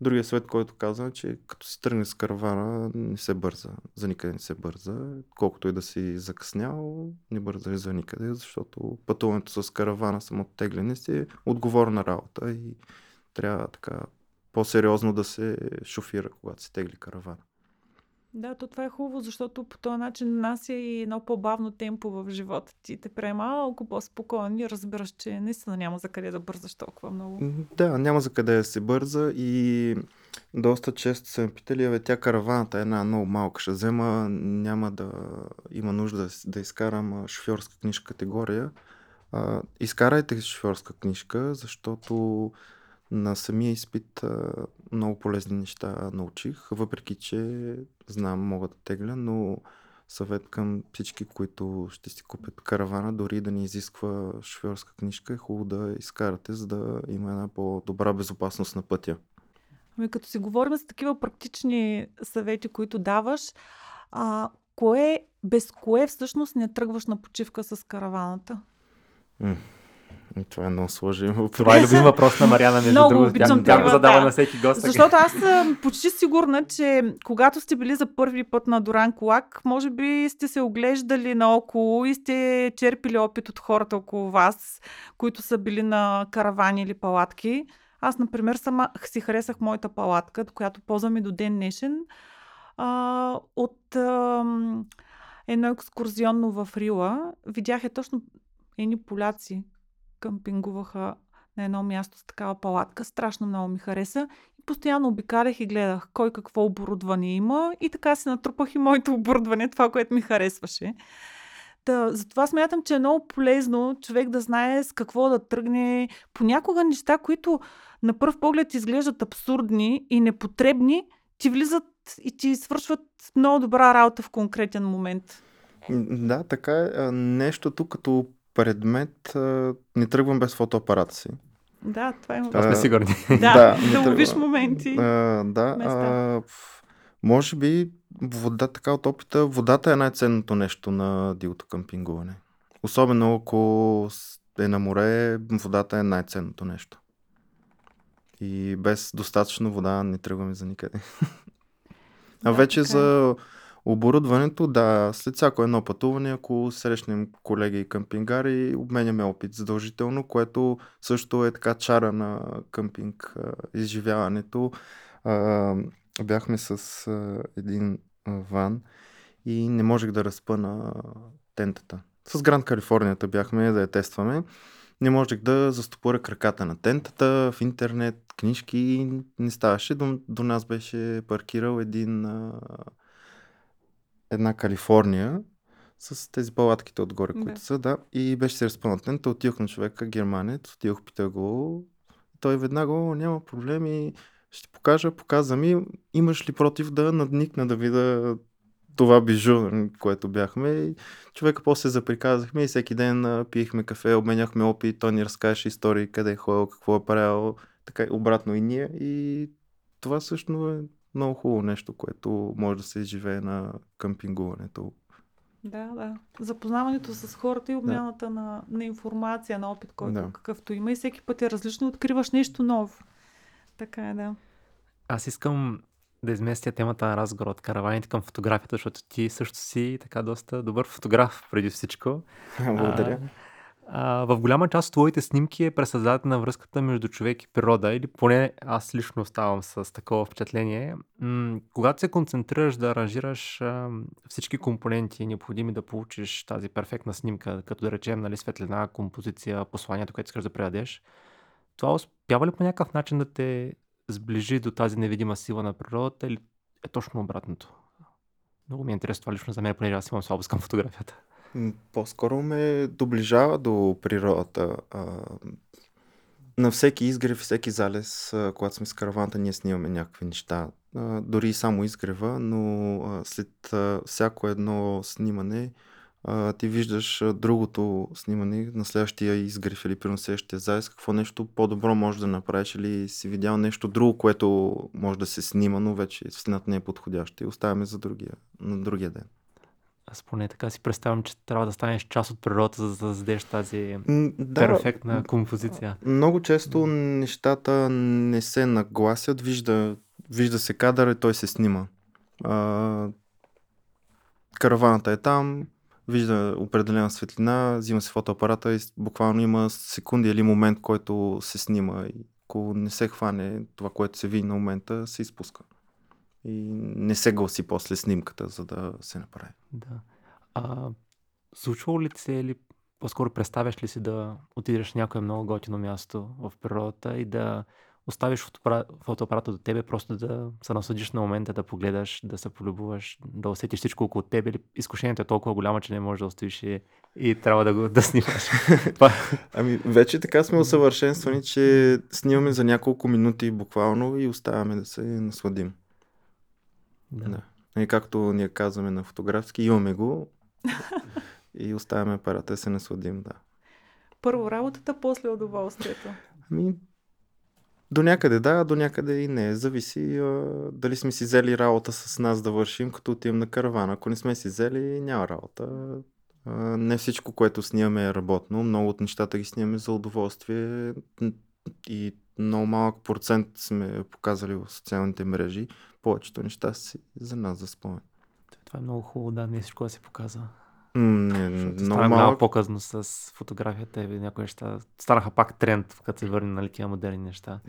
другия свет, който казва, че като си тръгне с каравана, не се бърза. За никъде не се бърза. Колкото и да си закъснял, не бърза за никъде, защото пътуването с каравана, самото тегляне си е отговорна работа и трябва така по-сериозно да се шофира, когато се тегли каравана. Да, то това е хубаво, защото по този начин нася и едно по-бавно темпо в живота ти. Те прави малко по-спокойно и разбираш, че наистина няма за къде да бързаш толкова много. Да, няма за къде да се бърза и доста често са ме питали, бе, тя караваната е една много малка, ще взема, няма да има нужда да, да изкарам шофьорска книжка категория. А, изкарайте шофьорска книжка, защото на самия изпит много полезни неща научих, въпреки че знам, мога да тегля, но съвет към всички, които ще си купят каравана, дори да не изисква шофьорска книжка, е хубаво да изкарате, за да има една по-добра безопасност на пътя. Ами като си говорим за такива практични съвети, които даваш, а, кое, без кое всъщност не тръгваш на почивка с караваната? М. Това е много сложен въпрос. Това е любим <laughs> въпрос на Мариана, между Много другото. Тя, тя го задава на всеки гост. Защото аз съм почти сигурна, че когато сте били за първи път на Доран Колак, може би сте се оглеждали наоколо и сте черпили опит от хората около вас, които са били на каравани или палатки. Аз, например, сама си харесах моята палатка, която ползвам и до ден днешен, а, от а, едно екскурзионно в Рила. Видях е точно едни поляци къмпингуваха на едно място с такава палатка. Страшно много ми хареса. И постоянно обикалях и гледах кой какво оборудване има и така си натрупах и моето оборудване, това, което ми харесваше. Та, затова смятам, че е много полезно човек да знае с какво да тръгне. Понякога неща, които на пръв поглед изглеждат абсурдни и непотребни, ти влизат и ти свършват много добра работа в конкретен момент. Да, така е. Нещото като предмет а, не тръгвам без фотоапарата си. Да, това е. Това сме сигурни. <laughs> Да, да, да, ловиш моменти. А, да, а, може би вода, така от опита, водата е най-ценното нещо на дивото къмпингуване. Особено ако е на море, водата е най-ценното нещо. И без достатъчно вода не тръгваме за никъде. <laughs> А Да, вече така е. за оборудването, да, след всяко едно пътуване, ако срещнем колеги и къмпингари, обменяме опит задължително, което също е така чара на къмпинг изживяването. Бяхме с един ван и не можех да разпъна тентата. С Гранд Калифорнията бяхме да я тестваме. Не можех да застопоря краката на тентата в интернет, книжки, не ставаше. До, до нас беше паркирал един а, една Калифорния с тези палатките отгоре, Да. които са, да. И беше се разпънал тента, отидох на човека, германец, отидох, питах го. Той веднага, «О, няма проблеми, ще покажа, показа ми. Имаш ли против да надникна да видя това бижу, което бяхме. И човека после заприказахме и всеки ден пиехме кафе, обменяхме опит, той ни разказваше истории, къде е ходил, какво е правил, така и обратно и ние. И това също е много хубаво нещо, което може да се изживее на къмпингуването. Да, да. Запознаването с хората и обмяната на, на информация, на опит, който Да. какъвто има и всеки път е различно, откриваш нещо ново. Така е, да. Аз искам да изместя темата на разговор от караваните към фотографията, защото ти също си така доста добър фотограф преди всичко. <laughs> Благодаря. А, в голяма част от твоите снимки е пресъздадена връзката между човек и природа, или поне аз лично оставам с такова впечатление. М- когато се концентрираш да аранжираш а, всички компоненти, необходими да получиш тази перфектна снимка, като да речем нали, светлина, композиция, посланието, което искаш да предадеш, това успява ли по някакъв начин да те сближи до тази невидима сила на природата или е точно обратното? Много ми е интересно това лично за мен, понеже аз имам слабост към фотографията. По-скоро ме доближава до природата. А, на всеки изгрев, всеки залез, когато сме с караваната, ние снимаме някакви неща. А, дори и само изгрева, но а, след а, всяко едно снимане а, ти виждаш а, другото снимане на следващия изгрев или при на следващия залез, какво нещо по-добро можеш да направиш или си видял нещо друго, което може да се снима, но вече снината не е подходяща и оставяме за другия, на другия ден. Аз поне така си представям, че трябва да станеш част от природата, за да създадеш тази Да, перфектна композиция. Много често нещата не се нагласят, вижда, вижда се кадър и той се снима. А, караваната е там, вижда определена светлина, взима се фотоапарата и буквално има секунди или момент, който се снима. И ако не се хване това, което се види на момента, се изпуска. И не се гласи после снимката, за да се направи. Да. А, случвало ли се или по-скоро представяш ли си да отидеш на някое много готино място в природата и да оставиш фотоапара- фотоапарата до тебе, просто да се насладиш на момента, да погледаш, да се полюбуваш, да усетиш всичко около тебе или изкушението е толкова голямо, че не можеш да оставиш и, и трябва да го да снимаш. <laughs> Ами, вече така сме усъвършенствани, че снимаме за няколко минути буквално и оставяме да се насладим. Да. Да. И както ние казваме на фотографски, имаме го <laughs> и оставяме апарата да се насладим, да. Първо работата, после удоволствието. Ами, до някъде да, до някъде и не. Зависи а, дали сме си взели работа с нас да вършим, като отидем на каравана. Ако не сме си взели, няма работа. А, не всичко, което снимаме е работно. Много от нещата ги снимаме за удоволствие и много малък процент сме показали в социалните мрежи. Повечето неща си за нас за спомен. Това е много хубаво, да, не всичко да се показва. Не, много малък. малко по-късно с фотографията и някои неща. Станаха пак тренд, като се върне нали, тия модерни неща.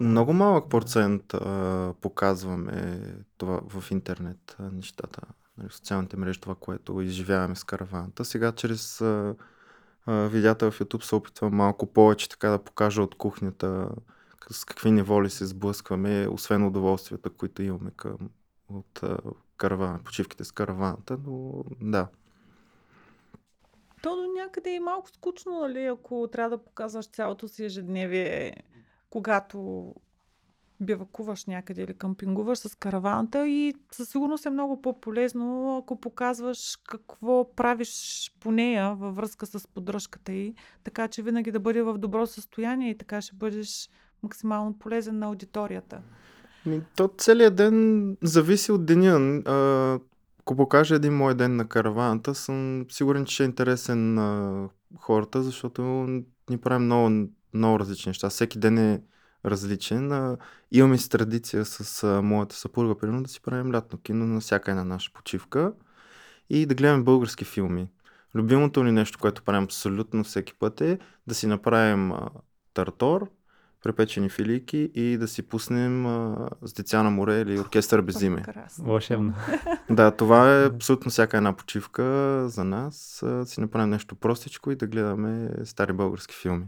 Много малък процент а, показваме това в интернет нещата, нали, в социалните мрежи, това, което изживяваме с караваната. Сега чрез а, а, видеята в YouTube се опитвам малко повече така да покажа от кухнята с какви неволи се сблъскваме, освен удоволствията, които имаме към, от каравана, почивките с караваната, но да. То до някъде е малко скучно, нали, ако трябва да показваш цялото си ежедневие, когато бивакуваш някъде или къмпингуваш с караваната и със сигурност е много по-полезно, ако показваш какво правиш по нея във връзка с поддръжката й, така че винаги да бъде в добро състояние и така ще бъдеш максимално полезен на аудиторията. То целият ден зависи от деня. Ако покажа един мой ден на караваната, съм сигурен, че ще е интересен на хората, защото ни правим много, много различни неща. Всеки ден е различен. Имаме си традиция с моята съпруга, примерно, да си правим лятно кино на всяка една наша почивка и да гледаме български филми. Любимото ни нещо, което правим абсолютно всеки път е да си направим тартор, препечени филийки и да си пуснем а, с деца на море или оркестър без име. Прекрасно. Вълшебно. <laughs> Да, това е абсолютно всяка една почивка за нас. А, си направим нещо простичко и да гледаме стари български филми.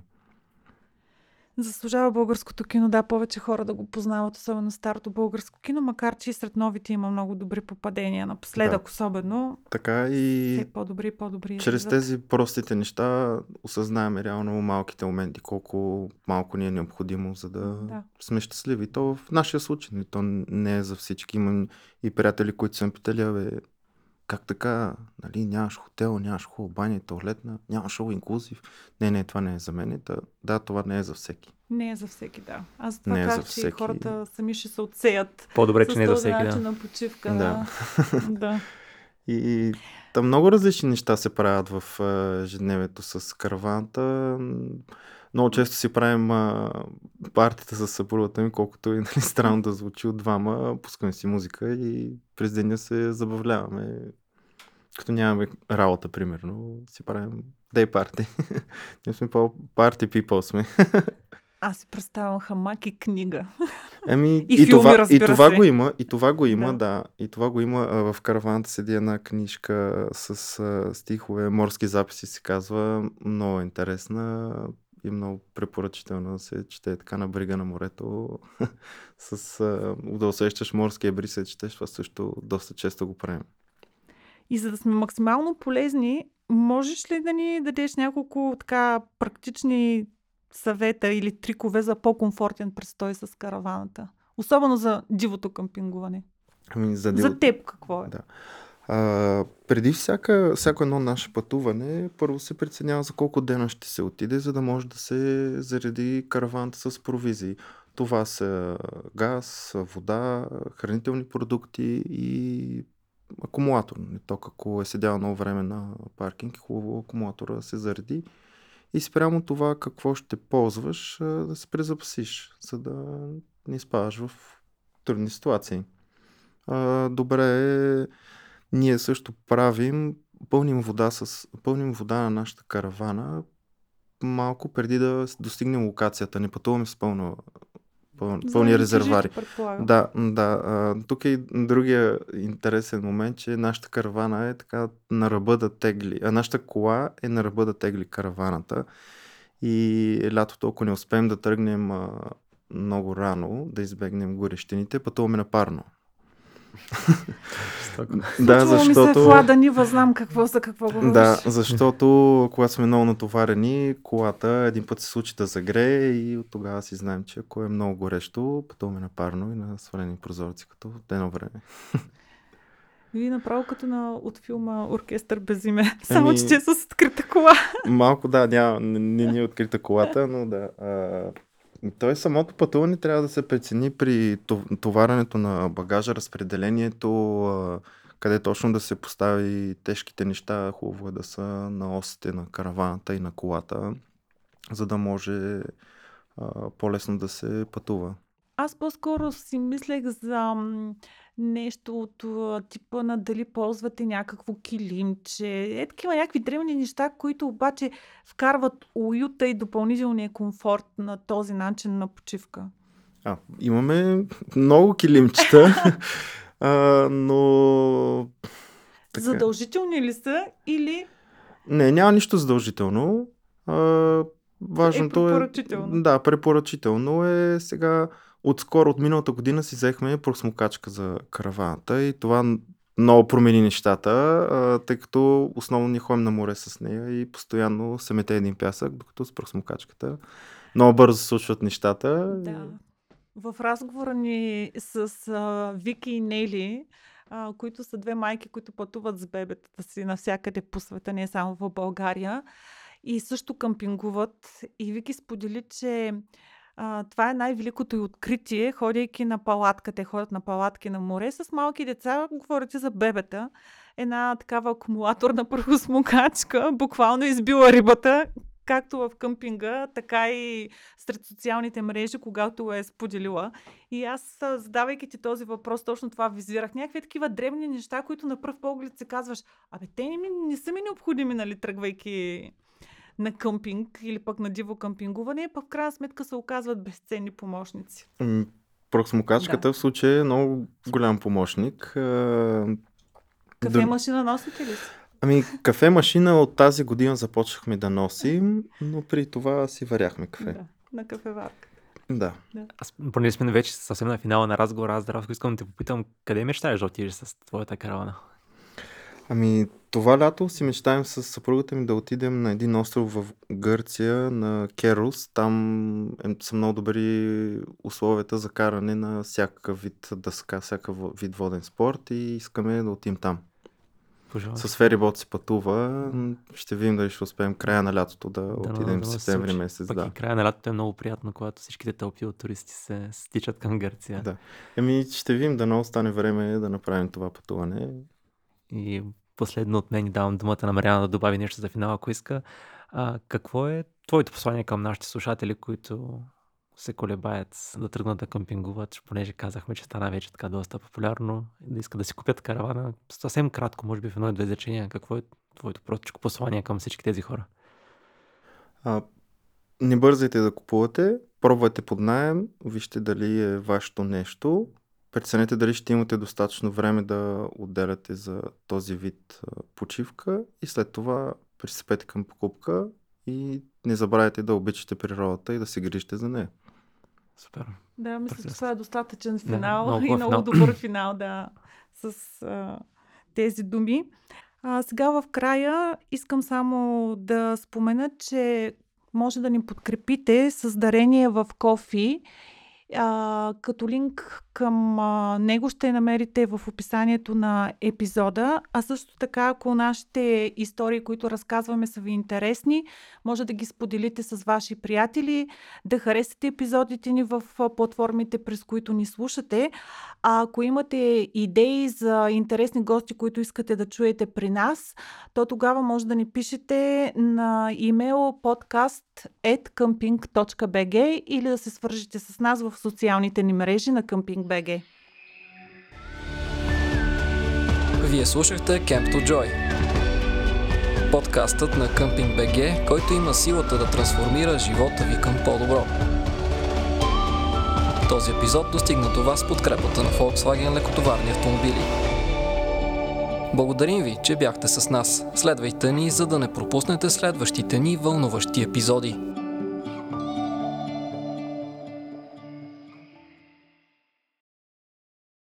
Заслужава българското кино, да, повече хора да го познават, особено старото българско кино, макар че и сред новите има много добри попадения, напоследък Да. особено. Така и Все по-добри и по-добри. чрез тези простите неща осъзнаем реално малките моменти, колко малко ни е необходимо, за да, Да. сме щастливи. То в нашия случай, нали, то не е за всички. Имам и приятели, които са ме питали, бе, как така, нали, нямаш хотел, нямаш хубава баня и туалетна, нямаш шоу инклюзив. Не, не, това не е за мен. Та, да, това не е за всеки. Не е за всеки, да. Аз това Не е за казах, че и всеки. хората сами ще се отсеят По-добре, че не е за всеки, да. на почивка. Да. Да. <laughs> да. И там много различни неща се правят в ежедневието с караваната. М, Много често си правим а, партията с съпругата ми, колкото и <laughs> нали, странно да звучи от двама. Пускаме си музика и през деня се забавляваме. Като нямаме работа, примерно, си правим дей парти. <laughs> Ние сме по-парти people сме. <laughs> Аз си представям хамак и книга. Еми, <laughs> И и, филми, това, и това се. го има, и това го има, Да. да. И това го има. А, В караваната седи една книжка с а, стихове, морски записи се казва. Много е интересна и много препоръчителна да се чете така на брига на морето. с, а, да усещаш морския бриз, се четеш, това също доста често го правим. И за да сме максимално полезни, можеш ли да ни дадеш няколко така практични съвета или трикове за по-комфортен престой с караваната? Особено за дивото къмпингуване. Ами, за, За теб какво е? Да. А, преди всяка, всяко едно наше пътуване, първо се преценява за колко дена ще се отиде, за да може да се зареди караваната с провизии. Това са газ, вода, хранителни продукти и акумулатор. Не Ток, ако е седял много време на паркинг, е хубаво акумулатора се зареди. И спрямо това какво ще ползваш, да се презапасиш, за да не изпадаш в трудни ситуации. Добре е ние също правим, пълним вода, с, пълним вода на нашата каравана малко преди да достигнем локацията. Не пътуваме с пълно, пъл, пълни резервари. Да, да. А, тук е и другия интересен момент, че нашата каравана е така на ръба да тегли. А нашата кола е на ръба да тегли караваната. И лятото, ако не успеем да тръгнем а, много рано, да избегнем горещините, пътуваме на парно. Да, Случвало ми се защото... в Лада Нива, знам какво за какво говориш. Да, защото когато сме много натоварени, колата един път се случи да загрее и от тогава си знаем, че ако е много горещо, пътуваме на парно и на свалени прозорци, като едно време. <laughs> Вие направо като на, от филма Оркестър без име. Само, Ами- че те с открита кола. Малко да, няма, не, не ни е открита колата, но да. А, той самото пътуване трябва да се прецени при тов- товаренето на багажа, разпределението, къде точно да се постави тежките неща. Хубаво е да са на осите на караваната и на колата, за да може по-лесно да се пътува. Аз по-скоро си мислех за м, нещо от а, типа на дали ползвате някакво килимче. Е такива някакви древни неща, които обаче вкарват уюта и допълнителния комфорт на този начин на почивка. А, имаме много килимчета, <laughs> а, но... Така. Задължителни ли са или Не, няма нищо задължително. А, важното е... препоръчително. Да, препоръчително е сега. Отскоро, от миналата година си взехме просмокачка за караваната и това много промени нещата, тъй като основно ни ходим на море с нея и постоянно се мете един пясък, докато с просмокачката много бързо се случват нещата. Да. В разговора ни с а, Вики и Нели, а, които са две майки, които пътуват с бебетата си навсякъде по света, не само в България, и също кампингуват. И Вики сподели, че а, това е най-великото и откритие, ходейки на палатка. Те ходят на палатки на море с малки деца, говорите за бебета. Една такава акумулаторна <laughs> прахосмокачка, буквално избила рибата, както в къмпинга, така и сред социалните мрежи, когато е споделила. И аз, задавайки ти този въпрос, точно това визирах. Някакви такива древни неща, които на пръв поглед се казваш, абе, те не, ми, не са ми необходими, нали, тръгвайки на къмпинг или пък на диво къмпингуване, пък в крайна сметка се оказват безценни помощници. М, Просмокачката Да. в случая е много голям помощник. Кафе машина носите ли си? Ами, кафе машина от тази година започнахме да носим, <laughs> но при това си варяхме кафе. Да, на кафеварка. Да. Аз, понеже сме вече съвсем на финала на разговора, аз здравко искам да те попитам, къде мечтаеш да отидеш с твоята каравана? Ами, това лято си мечтаем с съпругата ми да отидем на един остров в Гърция, на Керус. Там е, са много добри условията за каране на всякакъв вид дъска, всякакъв вид воден спорт и искаме да отидем там. Пожалуй. С ферибот се пътува. Ще видим дали ще успеем края на лятото да Дано- отидем в се септември месец. Пък Да. и края на лятото е много приятно, когато всичките тълпи от туристи се стичат към Гърция. Да. Еми, ще видим дано остане време да направим това пътуване. И последно от мен и давам думата на Мариана да добави нещо за финал, ако иска. А, какво е твоето послание към нашите слушатели, които се колебаят да тръгнат да къмпингуват, понеже казахме, че стана вече така доста популярно, да искат да си купят каравана. Съвсем кратко, може би в едно-две изречения, какво е твоето простичко послание към всички тези хора? А, не бързайте да купувате, пробвайте под найем, вижте дали е вашето нещо, преценете дали ще имате достатъчно време да отделяте за този вид почивка и след това пристъпете към покупка и не забравяйте да обичате природата и да се грижите за нея. Супер. Да, мисля, че Прекрасно. това е достатъчен Да, финал много <laughs> и хубав много финал. добър финал, да, с а, тези думи. А, сега в края искам само да спомена, че може да ни подкрепите с дарение в Кофи. А, като линк към а, него ще намерите в описанието на епизода. А също така, ако нашите истории, които разказваме, са ви интересни, може да ги споделите с ваши приятели, да харесате епизодите ни в платформите, през които ни слушате. А ако имате идеи за интересни гости, които искате да чуете при нас, то тогава може да ни пишете на имейл podcast.camping.bg или да се свържете с нас в социалните ни мрежи на Camping BG. Вие слушахте Camp to Joy. Подкастът на БГ, който има силата да трансформира живота ви към по-добро. Този епизод достигна до вас с подкрепата на Volkswagen лекотоварни автомобили. Благодарим ви, че бяхте с нас. Следвайте ни, за да не пропуснете следващите ни вълнуващи епизоди.